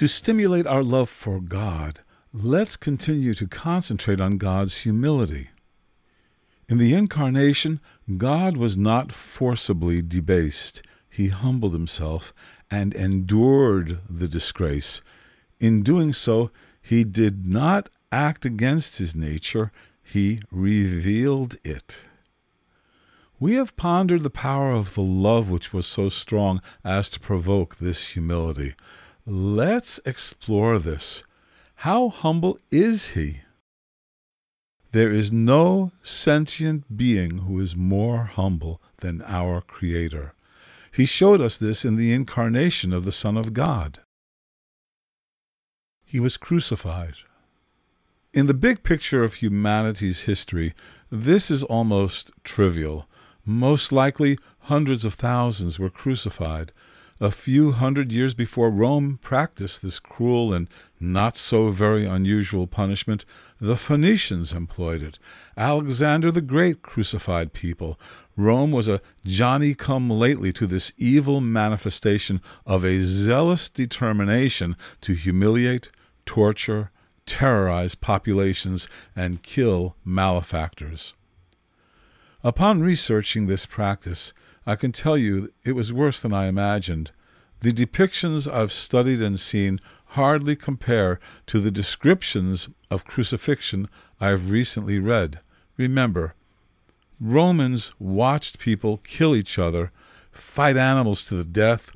To stimulate our love for God, let's continue to concentrate on God's humility. In the Incarnation, God was not forcibly debased. He humbled himself and endured the disgrace. In doing so, he did not act against his nature, he revealed it. We have pondered the power of the love which was so strong as to provoke this humility. Let's explore this. How humble is he? There is no sentient being who is more humble than our Creator. He showed us this in the incarnation of the Son of God. He was crucified. In the big picture of humanity's history, this is almost trivial. Most likely, hundreds of thousands were crucified. A few hundred years before Rome practiced this cruel and not so very unusual punishment, the Phoenicians employed it. Alexander the Great crucified people. Rome was a Johnny come lately to this evil manifestation of a zealous determination to humiliate, torture, terrorize populations, and kill malefactors. Upon researching this practice, I can tell you it was worse than I imagined. The depictions I've studied and seen hardly compare to the descriptions of crucifixion I have recently read. Remember, Romans watched people kill each other, fight animals to the death,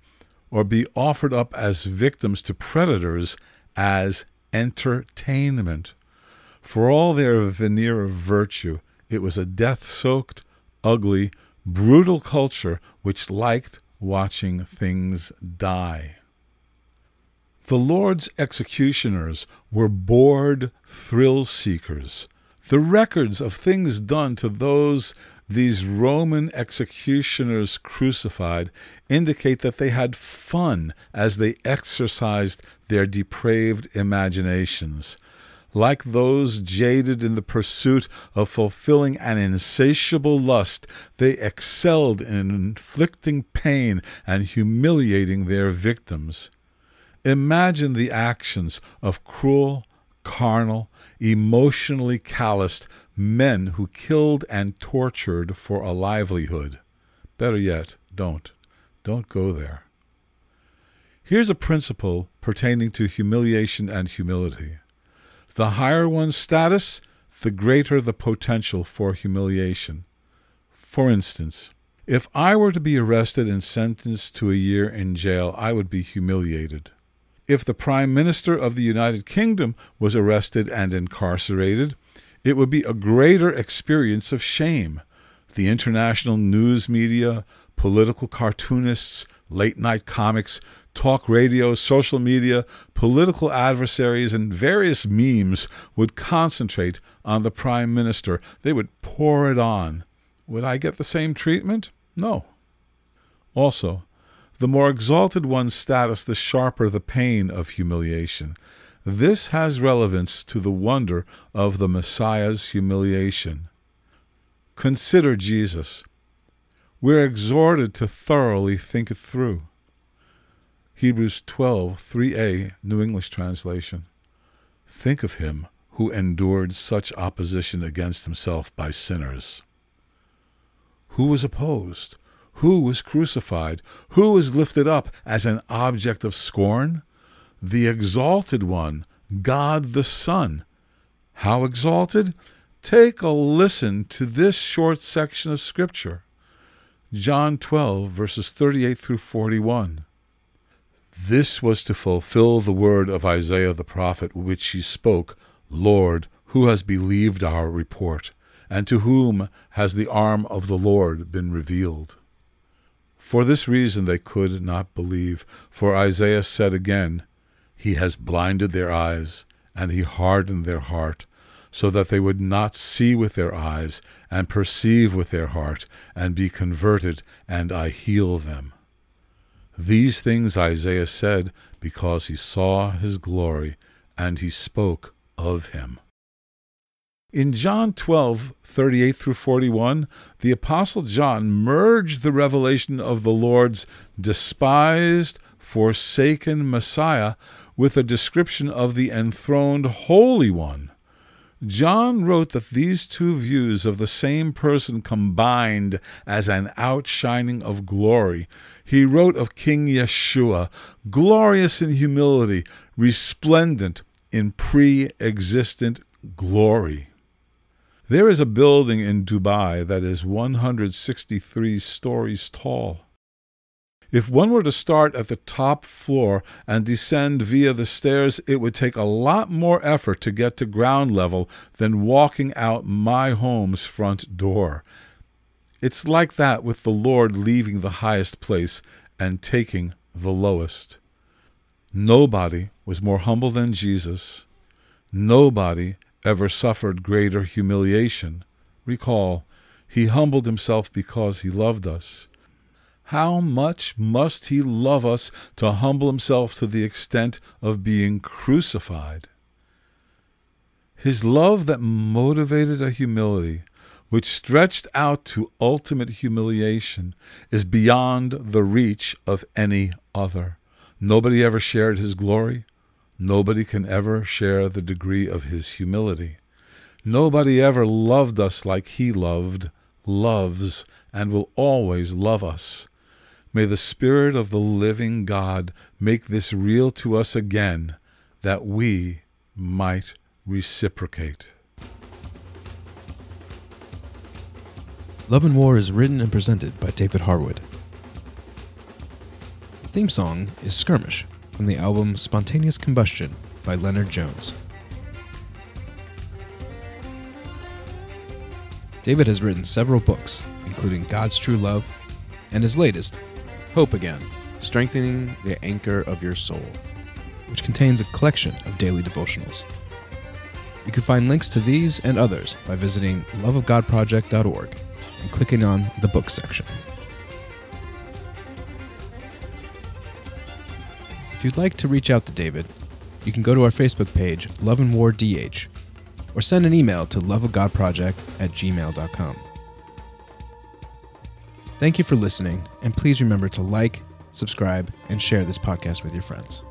or be offered up as victims to predators as entertainment. For all their veneer of virtue, it was a death soaked, ugly, brutal culture which liked watching things die. The Lord's executioners were bored thrill seekers. The records of things done to those these Roman executioners crucified indicate that they had fun as they exercised their depraved imaginations. Like those jaded in the pursuit of fulfilling an insatiable lust, they excelled in inflicting pain and humiliating their victims. Imagine the actions of cruel, carnal, emotionally calloused men who killed and tortured for a livelihood. Better yet, don't. Don't go there. Here's a principle pertaining to humiliation and humility. The higher one's status, the greater the potential for humiliation. For instance, if I were to be arrested and sentenced to a year in jail, I would be humiliated. If the Prime Minister of the United Kingdom was arrested and incarcerated, it would be a greater experience of shame. The international news media, political cartoonists, late night comics, talk radio, social media, political adversaries, and various memes would concentrate on the Prime Minister. They would pour it on. Would I get the same treatment? No. Also, the more exalted one's status, the sharper the pain of humiliation. This has relevance to the wonder of the Messiah's humiliation. Consider Jesus. We're exhorted to thoroughly think it through. Hebrews 12, 3a, New English Translation. Think of him who endured such opposition against himself by sinners. Who was opposed? Who was crucified? Who was lifted up as an object of scorn? The exalted one, God the Son. How exalted? Take a listen to this short section of Scripture. John 12, verses 38 through 41. This was to fulfill the word of Isaiah the prophet, which he spoke Lord, who has believed our report? And to whom has the arm of the Lord been revealed? For this reason they could not believe, for Isaiah said again, He has blinded their eyes, and he hardened their heart, so that they would not see with their eyes, and perceive with their heart, and be converted, and I heal them. These things Isaiah said because he saw his glory, and he spoke of him. In John 12, 38 through 41, the Apostle John merged the revelation of the Lord's despised, forsaken Messiah with a description of the enthroned Holy One. John wrote that these two views of the same person combined as an outshining of glory. He wrote of King Yeshua, glorious in humility, resplendent in pre existent glory. There is a building in Dubai that is 163 stories tall. If one were to start at the top floor and descend via the stairs, it would take a lot more effort to get to ground level than walking out my home's front door. It's like that with the Lord leaving the highest place and taking the lowest. Nobody was more humble than Jesus. Nobody ever suffered greater humiliation. Recall, he humbled himself because he loved us. How much must he love us to humble himself to the extent of being crucified? His love that motivated a humility which stretched out to ultimate humiliation is beyond the reach of any other. Nobody ever shared his glory. Nobody can ever share the degree of his humility. Nobody ever loved us like he loved, loves, and will always love us. May the Spirit of the living God make this real to us again, that we might reciprocate. Love and War is written and presented by David Harwood. The theme song is Skirmish from the album Spontaneous Combustion by Leonard Jones. David has written several books, including God's True Love and his latest, Hope Again Strengthening the Anchor of Your Soul, which contains a collection of daily devotionals. You can find links to these and others by visiting loveofgodproject.org and clicking on the books section. If you'd like to reach out to David, you can go to our Facebook page, Love and War DH, or send an email to loveofgodproject at gmail.com. Thank you for listening, and please remember to like, subscribe, and share this podcast with your friends.